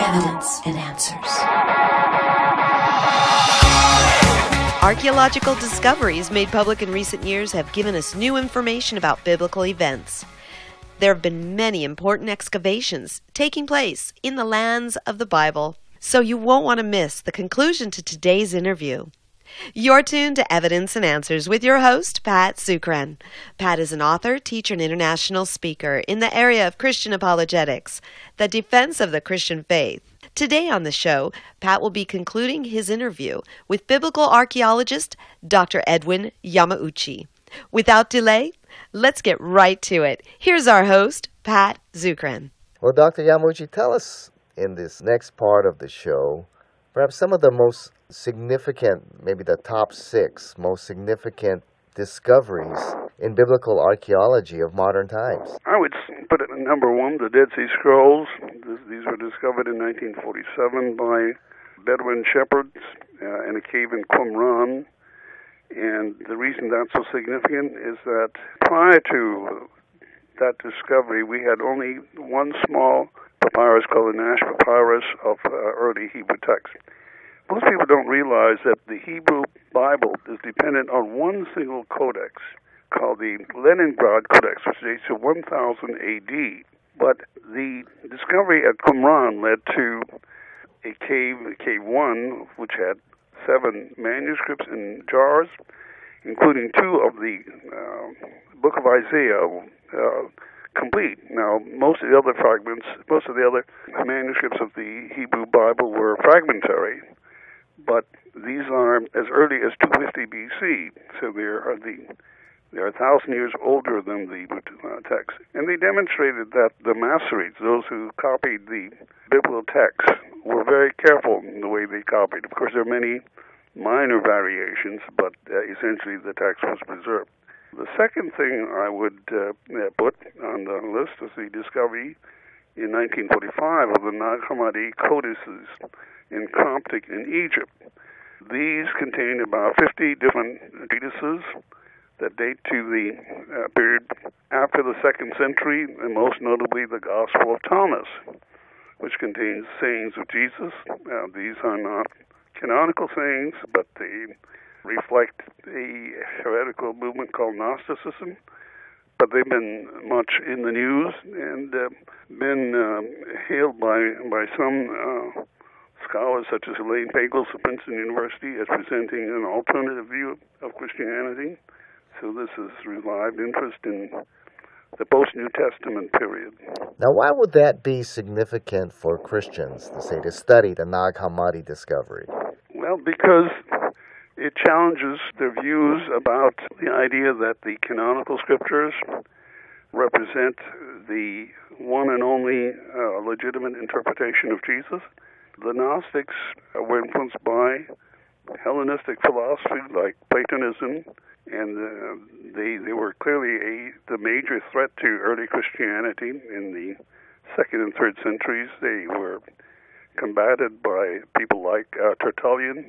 Evidence and Answers. Archaeological discoveries made public in recent years have given us new information about biblical events. There have been many important excavations taking place in the lands of the Bible, so you won't want to miss the conclusion to today's interview. You're tuned to Evidence and Answers with your host, Pat Zukeran. Pat is an author, teacher, and international speaker in the area of Christian apologetics, the defense of the Christian faith. Today on the show, Pat will be concluding his interview with biblical archaeologist Dr. Edwin Yamauchi. Without delay, let's get right to it. Here's our host, Pat Zukeran. Well, Dr. Yamauchi, tell us in this next part of the show perhaps some of the most significant, maybe the top six most significant discoveries in biblical archaeology of modern times? I would put it number one, the Dead Sea Scrolls. These were discovered in 1947 by Bedouin shepherds uh, in a cave in Qumran. And the reason that's so significant is that prior to that discovery, we had only one small papyrus called the Nash Papyrus of uh, early Hebrew text. Most people don't realize that the Hebrew Bible is dependent on one single codex called the Leningrad Codex, which dates to 1000 AD. But the discovery at Qumran led to a cave, Cave 1, which had seven manuscripts in jars, including two of the uh, Book of Isaiah uh, complete. Now, most of the other fragments, most of the other manuscripts of the Hebrew Bible were fragmentary, but these are as early as 250 BC, so they are the they are a thousand years older than the uh, text. And they demonstrated that the Masoretes, those who copied the biblical text, were very careful in the way they copied. Of course, there are many minor variations, but uh, essentially the text was preserved. The second thing I would uh, put on the list is the discovery in 1945 of the Nag Hammadi codices in Coptic in Egypt. These contain about 50 different treatises that date to the uh, period after the second century, and most notably the Gospel of Thomas, which contains sayings of Jesus. Uh, these are not canonical sayings, but they reflect a heretical movement called Gnosticism. But they've been much in the news and uh, been uh, hailed by by some uh, scholars such as Elaine Pagels of Princeton University as presenting an alternative view of Christianity. So this has revived interest in the post New Testament period. Now, why would that be significant for Christians to say to study the Nag Hammadi discovery? Well, because it challenges their views about the idea that the canonical scriptures represent the one and only uh, legitimate interpretation of Jesus the Gnostics were influenced by Hellenistic philosophy like Platonism, and uh, they they were clearly a the major threat to early Christianity in the second and third centuries. They were combated by people like uh, Tertullian,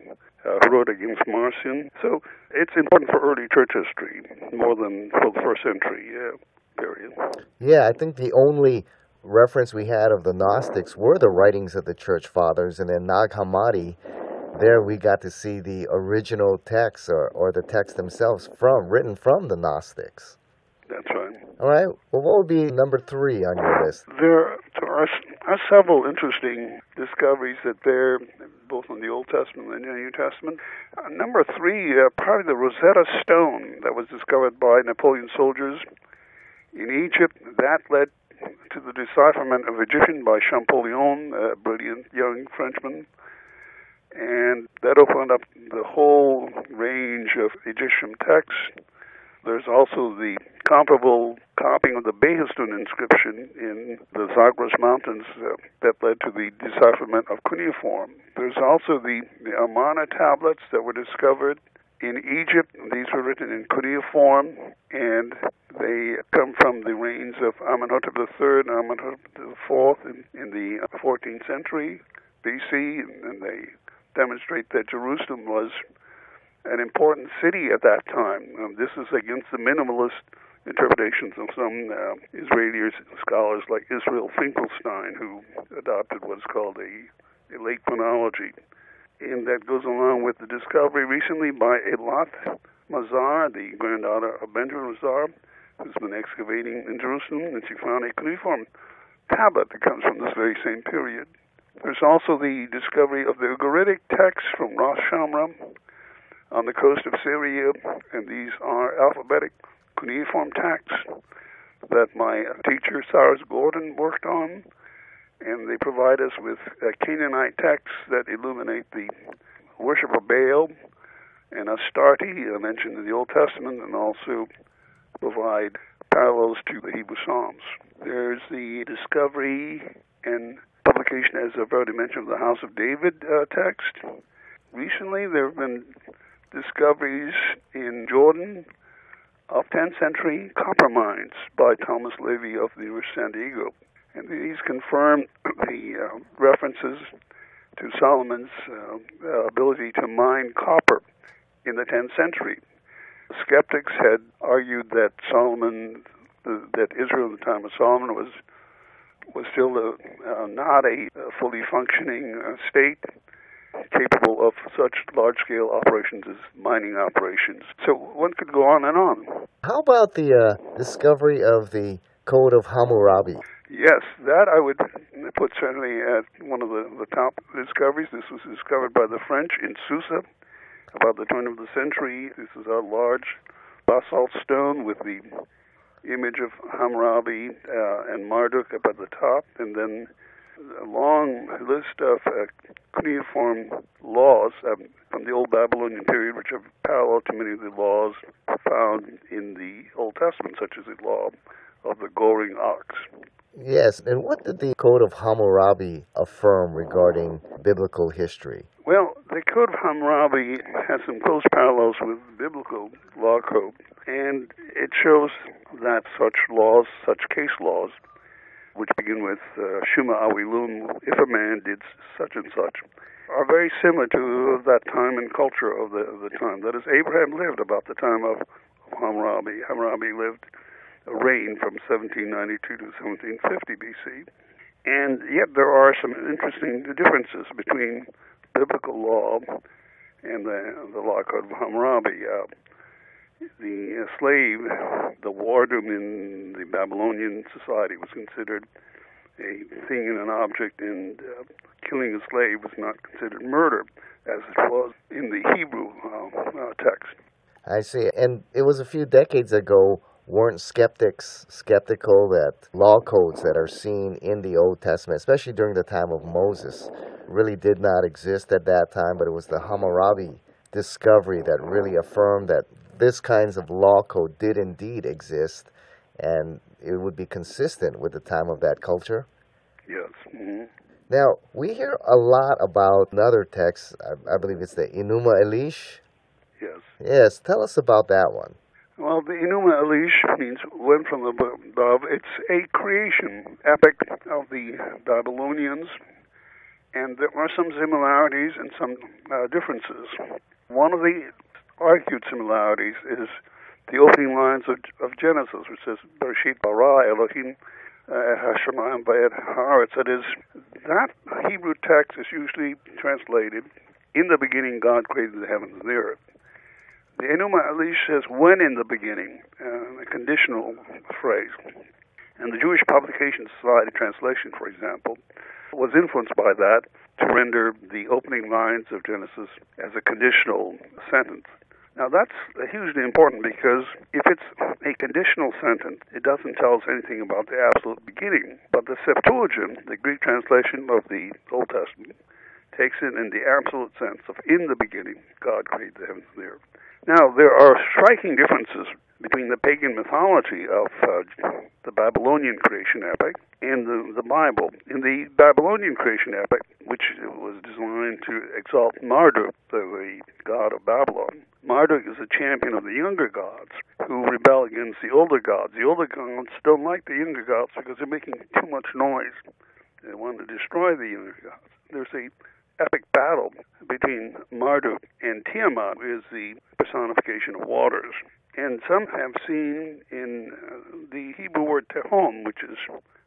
uh, who wrote against Marcion. So it's important for early church history more than for the first century uh, period. Yeah, I think the only reference we had of the Gnostics were the writings of the church fathers, and then Nag Hammadi, there we got to see the original texts or, or the texts themselves from written from the Gnostics. That's right. All right. Well, what would be number three on your list? There are, are several interesting discoveries that there, both in the Old Testament and the New Testament. Uh, number three, uh, probably the Rosetta Stone that was discovered by Napoleon soldiers in Egypt. That led to the decipherment of Egyptian by Champollion, a brilliant young Frenchman. And that opened up the whole range of Egyptian texts. There's also the comparable copying of the Behistun inscription in the Zagros Mountains uh, that led to the decipherment of cuneiform. There's also the, the Amarna tablets that were discovered in Egypt. These were written in cuneiform, and they come from the reigns of Amenhotep III and Amenhotep IV in, in the 14th century BC, and they demonstrate that Jerusalem was an important city at that time. Um, this is against the minimalist interpretations of some uh, Israeli scholars like Israel Finkelstein, who adopted what's called a, a late chronology. And that goes along with the discovery recently by Eilat Mazar, the granddaughter of Benjamin Mazar, who's been excavating in Jerusalem, and she found a cuneiform tablet that comes from this very same period. There's also the discovery of the Ugaritic texts from Ras Shamra on the coast of Syria, and these are alphabetic cuneiform texts that my teacher Cyrus Gordon worked on, and they provide us with Canaanite texts that illuminate the worship of Baal and Astarte, mentioned in the Old Testament, and also provide parallels to the Hebrew Psalms. There's the discovery and publication, as I've already mentioned, of the House of David uh, text. Recently, there have been discoveries in Jordan of 10th century copper mines by Thomas Levy of the San Diego. And these confirm the uh, references to Solomon's uh, ability to mine copper in the 10th century. Skeptics had argued that Solomon, that Israel in the time of Solomon was was still a, uh, not a, a fully functioning uh, state capable of such large scale operations as mining operations. So one could go on and on. How about the uh, discovery of the Code of Hammurabi? Yes, that I would put certainly at one of the, the top discoveries. This was discovered by the French in Susa about the turn of the century. This is a large basalt stone with the image of Hammurabi uh, and Marduk up at the top, and then a long list of uh, cuneiform laws um, from the Old Babylonian period, which are parallel to many of the laws found in the Old Testament, such as the law of the goring ox. Yes, and what did the Code of Hammurabi affirm regarding biblical history? Well, the Code of Hammurabi has some close parallels with biblical law code, and it shows that such laws, such case laws, which begin with uh, Shuma Awilun, if a man did such and such, are very similar to that time and culture of the, of the time. That is, Abraham lived about the time of Hammurabi. Hammurabi lived, reigned from 1792 to 1750 BC. And yet there are some interesting differences between biblical law and the, the law code of Hammurabi. Uh, the slave, the wardum in the Babylonian society was considered a thing and an object, and uh, killing a slave was not considered murder, as it was in the Hebrew uh, uh, text. I see. And it was a few decades ago, weren't skeptics skeptical that law codes that are seen in the Old Testament, especially during the time of Moses, really did not exist at that time, but it was the Hammurabi discovery that really affirmed that this kinds of law code did indeed exist, and it would be consistent with the time of that culture. Yes. Mm-hmm. Now we hear a lot about another text. I, I believe it's the Enuma Elish. Yes. Yes. Tell us about that one. Well, the Enuma Elish means went from above. It's a creation epic of the Babylonians, and there are some similarities and some uh, differences. One of the argued similarities is the opening lines of, of Genesis, which says, Bereshit bara Elohim uh, Hashemayim Vayet Haaretz. That is, that Hebrew text is usually translated, in the beginning God created the heavens and the earth. The Enuma Elish says, when in the beginning, uh, a conditional phrase. And the Jewish Publication Society translation, for example, was influenced by that to render the opening lines of Genesis as a conditional sentence. Now that's hugely important because if it's a conditional sentence, it doesn't tell us anything about the absolute beginning. But the Septuagint, the Greek translation of the Old Testament, takes it in the absolute sense of in the beginning, God created the heavens and the earth. Now there are striking differences between the pagan mythology of uh, the Babylonian creation epic and the, the Bible. In the Babylonian creation epic, which was designed to exalt Marduk, the god of Babylon, Marduk is a champion of the younger gods who rebel against the older gods. The older gods don't like the younger gods because they're making too much noise. They want to destroy the younger gods. There's a epic battle between Marduk and Tiamat, who is the personification of waters. And some have seen in uh, the Hebrew word tehom, which is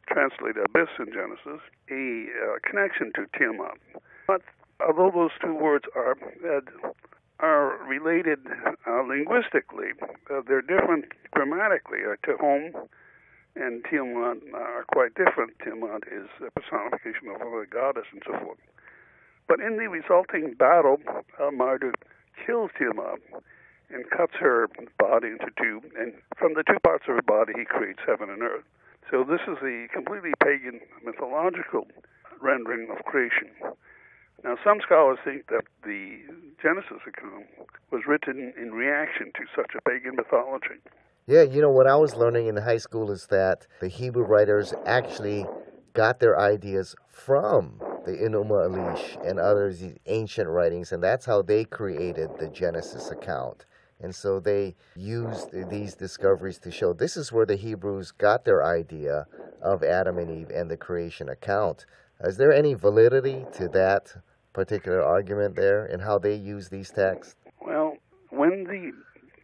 translated abyss in Genesis, a uh, connection to Tiamat. But although those two words are uh, are related uh, linguistically, uh, they're different grammatically. Uh, tehom and Tiamat are quite different. Tiamat is a personification of a goddess and so forth. But in the resulting battle, uh, Marduk kills Tiamat and cuts her body into two, and from the two parts of her body, he creates heaven and earth. So this is a completely pagan mythological rendering of creation. Now, some scholars think that the Genesis account was written in reaction to such a pagan mythology. Yeah, you know, what I was learning in high school is that the Hebrew writers actually got their ideas from the Enuma Elish and others, ancient writings, and that's how they created the Genesis account. And so they used these discoveries to show this is where the Hebrews got their idea of Adam and Eve and the creation account. Is there any validity to that particular argument there and how they use these texts? Well, when the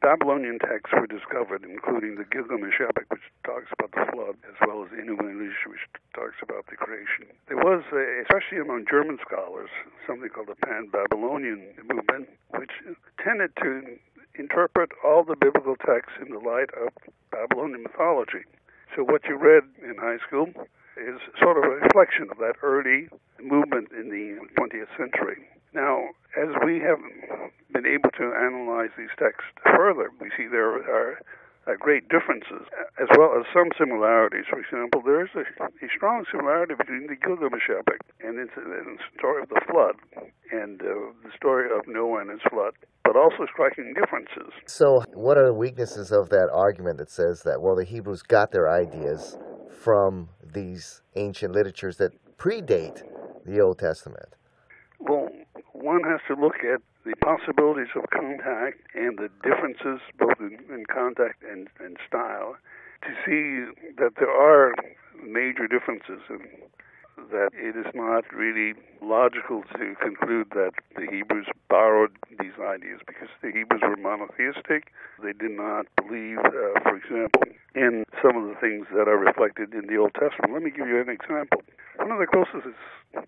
Babylonian texts were discovered, including the Gilgamesh epic, which talks about the flood, as well as the Enuma Elish, which talks about the creation. There was, a, especially among German scholars, something called the Pan-Babylonian movement, which tended to interpret all the biblical texts in the light of Babylonian mythology. So what you read in high school is sort of a reflection of that early movement in the 20th century. Now, as we have been able to analyze these texts further, we see there are uh, great differences, as well as some similarities. For example, there is a, a strong similarity between the Gilgamesh epic and, the story of the flood and uh, the story of Noah and his flood, but also striking differences. So, what are the weaknesses of that argument that says that, well, the Hebrews got their ideas from these ancient literatures that predate the Old Testament? Well, one has to look at the possibilities of contact and the differences both in, in contact and, and style to see that there are major differences and that it is not really logical to conclude that the Hebrews borrowed these ideas because the Hebrews were monotheistic. They did not believe, uh, for example, in some of the things that are reflected in the Old Testament. Let me give you an example. One of the closest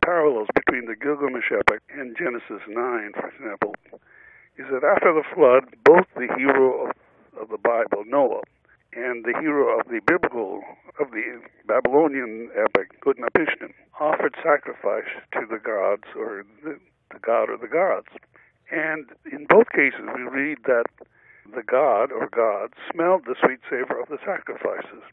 parallels between the Gilgamesh epic and Genesis 9, for example, is that after the flood, both the hero of, of the Bible, Noah, and the hero of the biblical, of the Babylonian epic, Utnapishtim, offered sacrifice to the gods or the, the god or the gods. And in both cases, we read that the god or gods smelled the sweet savor of the sacrifices.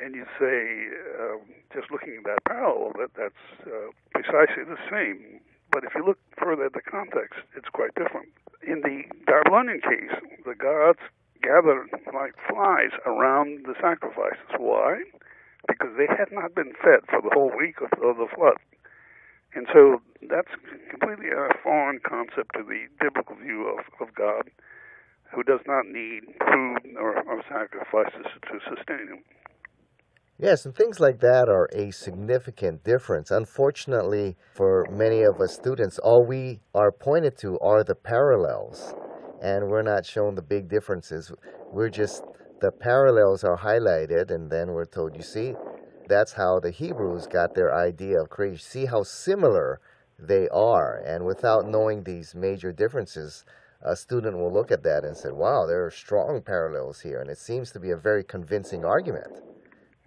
And you say, uh, just looking at that parallel, that that's uh, precisely the same. But if you look further at the context, it's quite different. In the Babylonian case, the gods gathered like flies around the sacrifices. Why? Because they had not been fed for the whole week of, of the flood. And so that's completely a foreign concept to the biblical view of, of God, who does not need food or, or sacrifices to sustain him. Yes, and things like that are a significant difference. Unfortunately, for many of us students, all we are pointed to are the parallels, and we're not shown the big differences. We're just, the parallels are highlighted, and then we're told, you see, that's how the Hebrews got their idea of creation. See how similar they are, and without knowing these major differences, a student will look at that and say, wow, there are strong parallels here, and it seems to be a very convincing argument.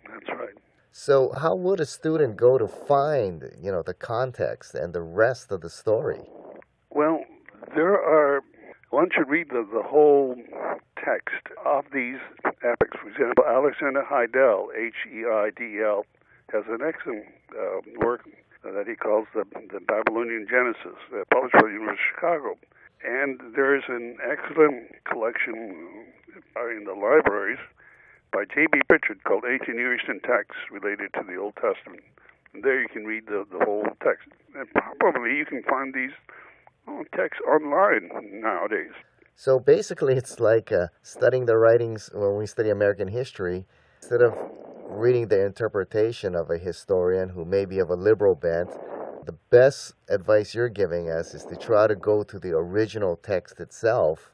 That's right. So, how would a student go to find, you know, the context and the rest of the story? Well, there are. One should read the, the whole text of these epics. For example, Alexander Heidel, H-E-I-D-L, has an excellent uh, work that he calls the, the Babylonian Genesis, uh, published by the University of Chicago. And there is an excellent collection in the libraries by J.B. Pritchard called Ancient Near Eastern Texts Related to the Old Testament. And there you can read the, the whole text. And probably you can find these oh, texts online nowadays. So basically, it's like uh, studying the writings when we study American history. Instead of reading the interpretation of a historian who may be of a liberal bent, the best advice you're giving us is to try to go to the original text itself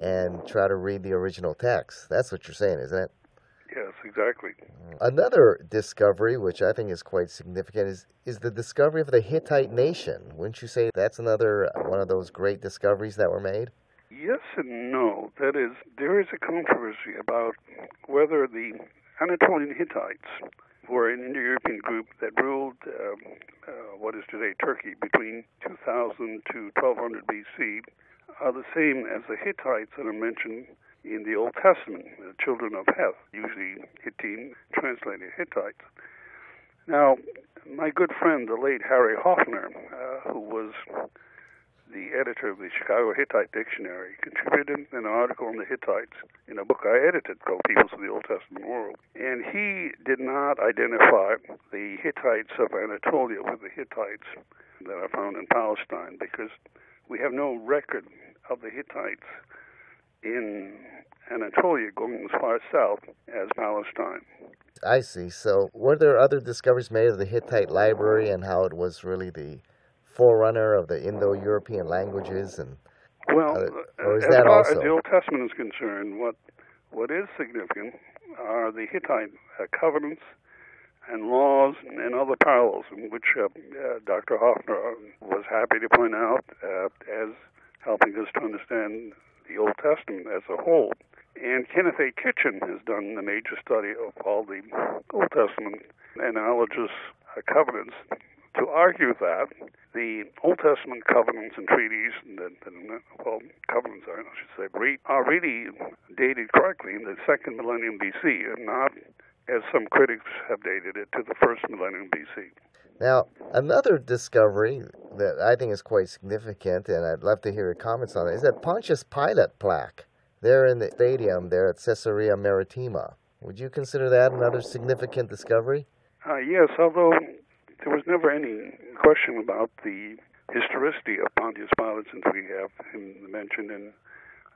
and try to read the original text. That's what you're saying, isn't it? Exactly. Another discovery, which I think is quite significant, is, is the discovery of the Hittite nation. Wouldn't you say that's another one of those great discoveries that were made? Yes and no. That is, there is a controversy about whether the Anatolian Hittites were an Indo-European group that ruled uh, uh, what is today Turkey between 2000 to 1200 BC are the same as the Hittites that are mentioned in the Old Testament, the children of Heth, usually Hittim, translated Hittites. Now, my good friend, the late Harry Hoffner, uh, who was the editor of the Chicago Hittite Dictionary, contributed an article on the Hittites in a book I edited called Peoples of the Old Testament World. And he did not identify the Hittites of Anatolia with the Hittites that are found in Palestine because we have no record of the Hittites in Anatolia going as far south as Palestine. I see. So, were there other discoveries made of the Hittite library and how it was really the forerunner of the Indo-European languages? And well, uh, as that far also? as the Old Testament is concerned, what what is significant are the Hittite uh, covenants and laws and other parallels, which uh, uh, Dr. Hoffner was happy to point out uh, as helping us to understand the Old Testament as a whole. And Kenneth A. Kitchen has done a major study of all the Old Testament analogous uh, covenants to argue that the Old Testament covenants and treaties, that, well, covenants, I should say, are really dated correctly in the second millennium BC and not as some critics have dated it to the first millennium BC. Now, another discovery that I think is quite significant, and I'd love to hear your comments on it, is that Pontius Pilate plaque there in the stadium there at Caesarea Maritima. Would you consider that another significant discovery? Uh, yes, although there was never any question about the historicity of Pontius Pilate, since we have him mentioned in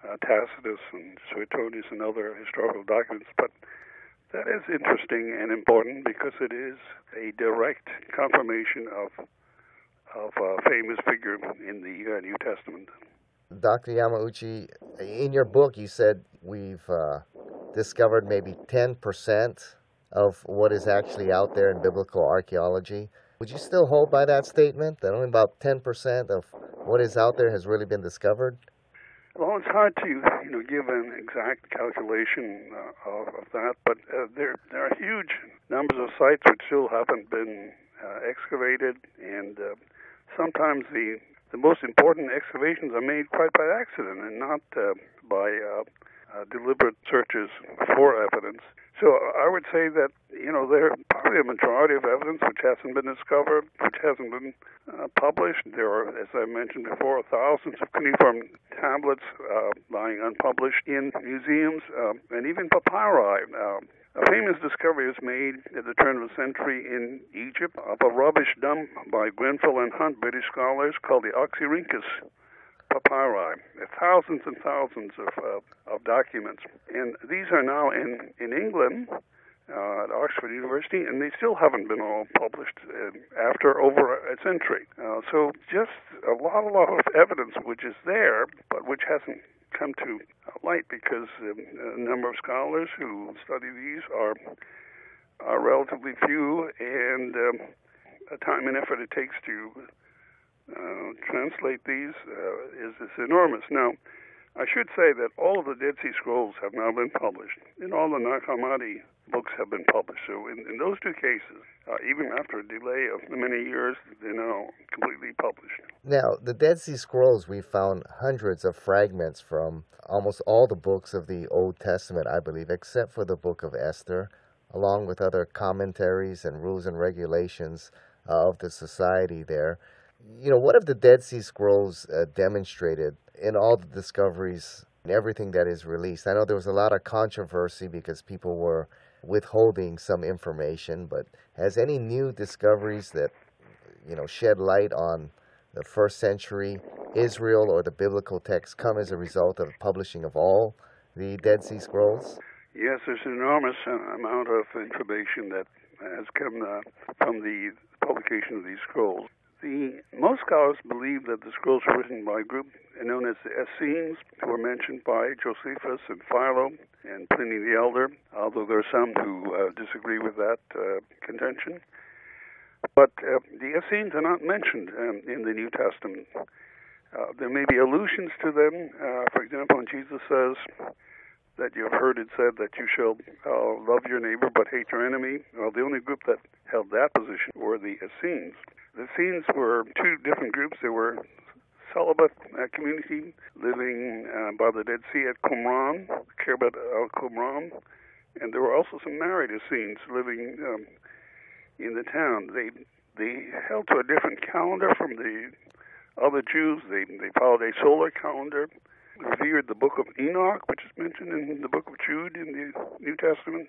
uh, Tacitus and Suetonius and other historical documents. But that is interesting and important because it is a direct confirmation of of a famous figure in the uh, New Testament. Dr. Yamauchi, in your book, you said we've uh, discovered maybe 10% of what is actually out there in biblical archaeology. Would you still hold by that statement that only about 10% of what is out there has really been discovered? Well, it's hard to you know give an exact calculation uh, of, of, that, but uh, there there are huge numbers of sites which still haven't been uh, excavated, and uh, sometimes the the most important excavations are made quite by accident and not uh, by uh, deliberate searches for evidence. So I would say that you know there probably a majority of evidence which hasn't been discovered, which hasn't been uh, published. There are, as I mentioned before, thousands of cuneiform tablets uh, lying unpublished in museums, uh, and even papyri. Uh, a famous discovery was made at the turn of the century in Egypt of a rubbish dump by Grenfell and Hunt, British scholars, called the Oxyrhynchus papyri, thousands and thousands of, uh, of documents. And these are now in, in England uh, at Oxford University, and they still haven't been all published uh, after over a century. Uh, so just a lot, a lot of evidence which is there, but which hasn't come to light because um, a number of scholars who study these are are relatively few, and um, the time and effort it takes to uh, translate these uh, is, is enormous. Now, I should say that all of the Dead Sea Scrolls have now been published, and all the Nag Hammadi books have been published. So, in, in those two cases, uh, even after a delay of many years, they're now completely published. Now, the Dead Sea Scrolls, we found hundreds of fragments from almost all the books of the Old Testament, I believe, except for the book of Esther, along with other commentaries and rules and regulations of the society there you know, what have the Dead Sea Scrolls uh, demonstrated in all the discoveries and everything that is released? I know there was a lot of controversy because people were withholding some information, but has any new discoveries that, you know, shed light on the first century Israel or the biblical text come as a result of the publishing of all the Dead Sea Scrolls? Yes, there's an enormous amount of information that has come uh, from the publication of these scrolls The most scholars believe that the scrolls were written by a group known as the Essenes, who were mentioned by Josephus and Philo and Pliny the Elder, although there are some who uh, disagree with that uh, contention. But uh, the Essenes are not mentioned um, in the New Testament. Uh, there may be allusions to them. Uh, for example, when Jesus says that you have heard it said that you shall uh, love your neighbor but hate your enemy, well, the only group that held that position were the Essenes. The Essenes were two different groups. They were celibate uh, community living uh, by the Dead Sea at Qumran, Khirbet al Qumran, and there were also some married Essenes living um, in the town. They they held to a different calendar from the other Jews. They they followed a solar calendar, revered the book of Enoch, which is mentioned in the book of Jude in the New Testament,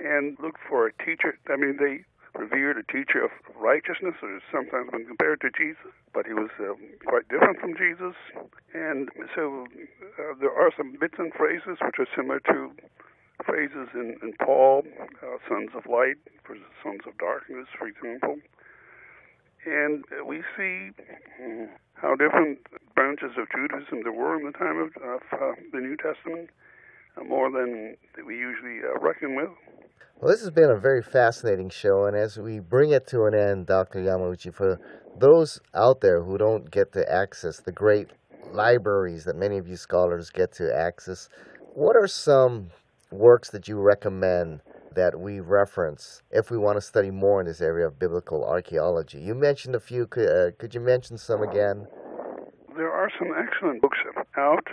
and looked for a teacher. I mean, they revered a teacher of righteousness, or sometimes been compared to Jesus, but he was um, quite different from Jesus. And so uh, there are some bits and phrases which are similar to phrases in, in Paul, uh, sons of light versus sons of darkness, for example. And we see how different branches of Judaism there were in the time of, of uh, the New Testament, uh, more than we usually uh, reckon with. Well, this has been a very fascinating show, and as we bring it to an end, Dr. Yamauchi, for those out there who don't get to access the great libraries that many of you scholars get to access, what are some works that you recommend that we reference if we want to study more in this area of biblical archaeology? You mentioned a few. Could, uh, could you mention some again? There are some excellent books out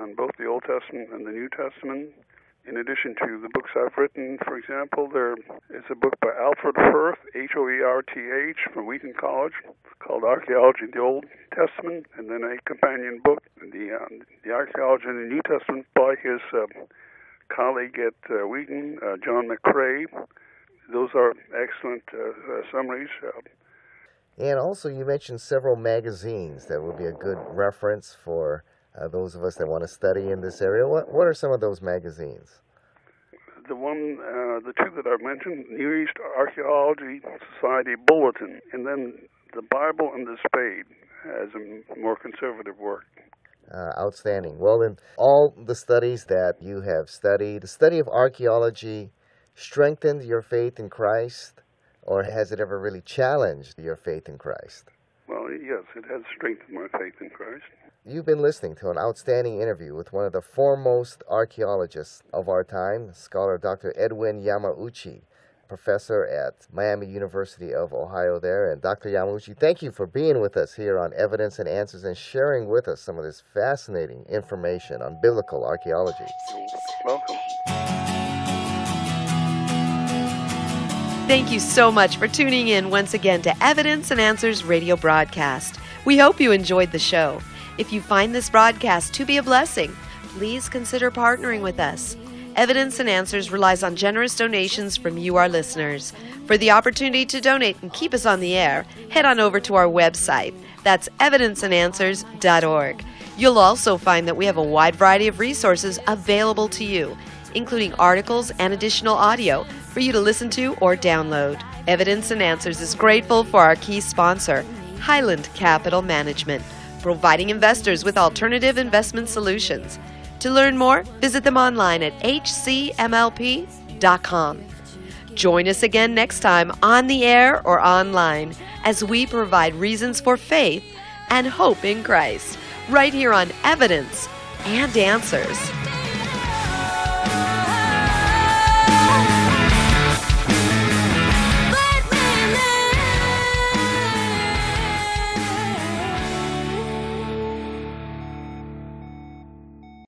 on both the Old Testament and the New Testament. In addition to the books I've written, for example, there is a book by Alfred Hoerth, H O E R T H, from Wheaton College, called Archaeology in the Old Testament, and then a companion book, the uh, the Archaeology in the New Testament, by his uh, colleague at uh, Wheaton, uh, John McRay. Those are excellent uh, uh, summaries. and also, you mentioned several magazines that would be a good reference for uh, those of us that want to study in this area. What what are some of those magazines? The one, uh, the two that I've mentioned, Near East Archaeology Society Bulletin, and then the Bible and the Spade as a more conservative work. Uh, outstanding. Well, in all the studies that you have studied, the study of archaeology strengthened your faith in Christ, or has it ever really challenged your faith in Christ? Well, yes, it has strengthened my faith in Christ. You've been listening to an outstanding interview with one of the foremost archaeologists of our time, scholar Dr. Edwin Yamauchi, professor at Miami University of Ohio there. And Dr. Yamauchi, thank you for being with us here on Evidence and Answers and sharing with us some of this fascinating information on biblical archaeology. welcome. Thank you so much for tuning in once again to Evidence and Answers radio broadcast. We hope you enjoyed the show. If you find this broadcast to be a blessing, please consider partnering with us. Evidence and Answers relies on generous donations from you, our listeners. For the opportunity to donate and keep us on the air, head on over to our website. That's evidenceandanswers.org. You'll also find that we have a wide variety of resources available to you, including articles and additional audio for you to listen to or download. Evidence and Answers is grateful for our key sponsor, Highland Capital Management providing investors with alternative investment solutions. To learn more, visit them online at hcmlp.com. Join us again next time on the air or online as we provide reasons for faith and hope in Christ, right here on Evidence and Answers.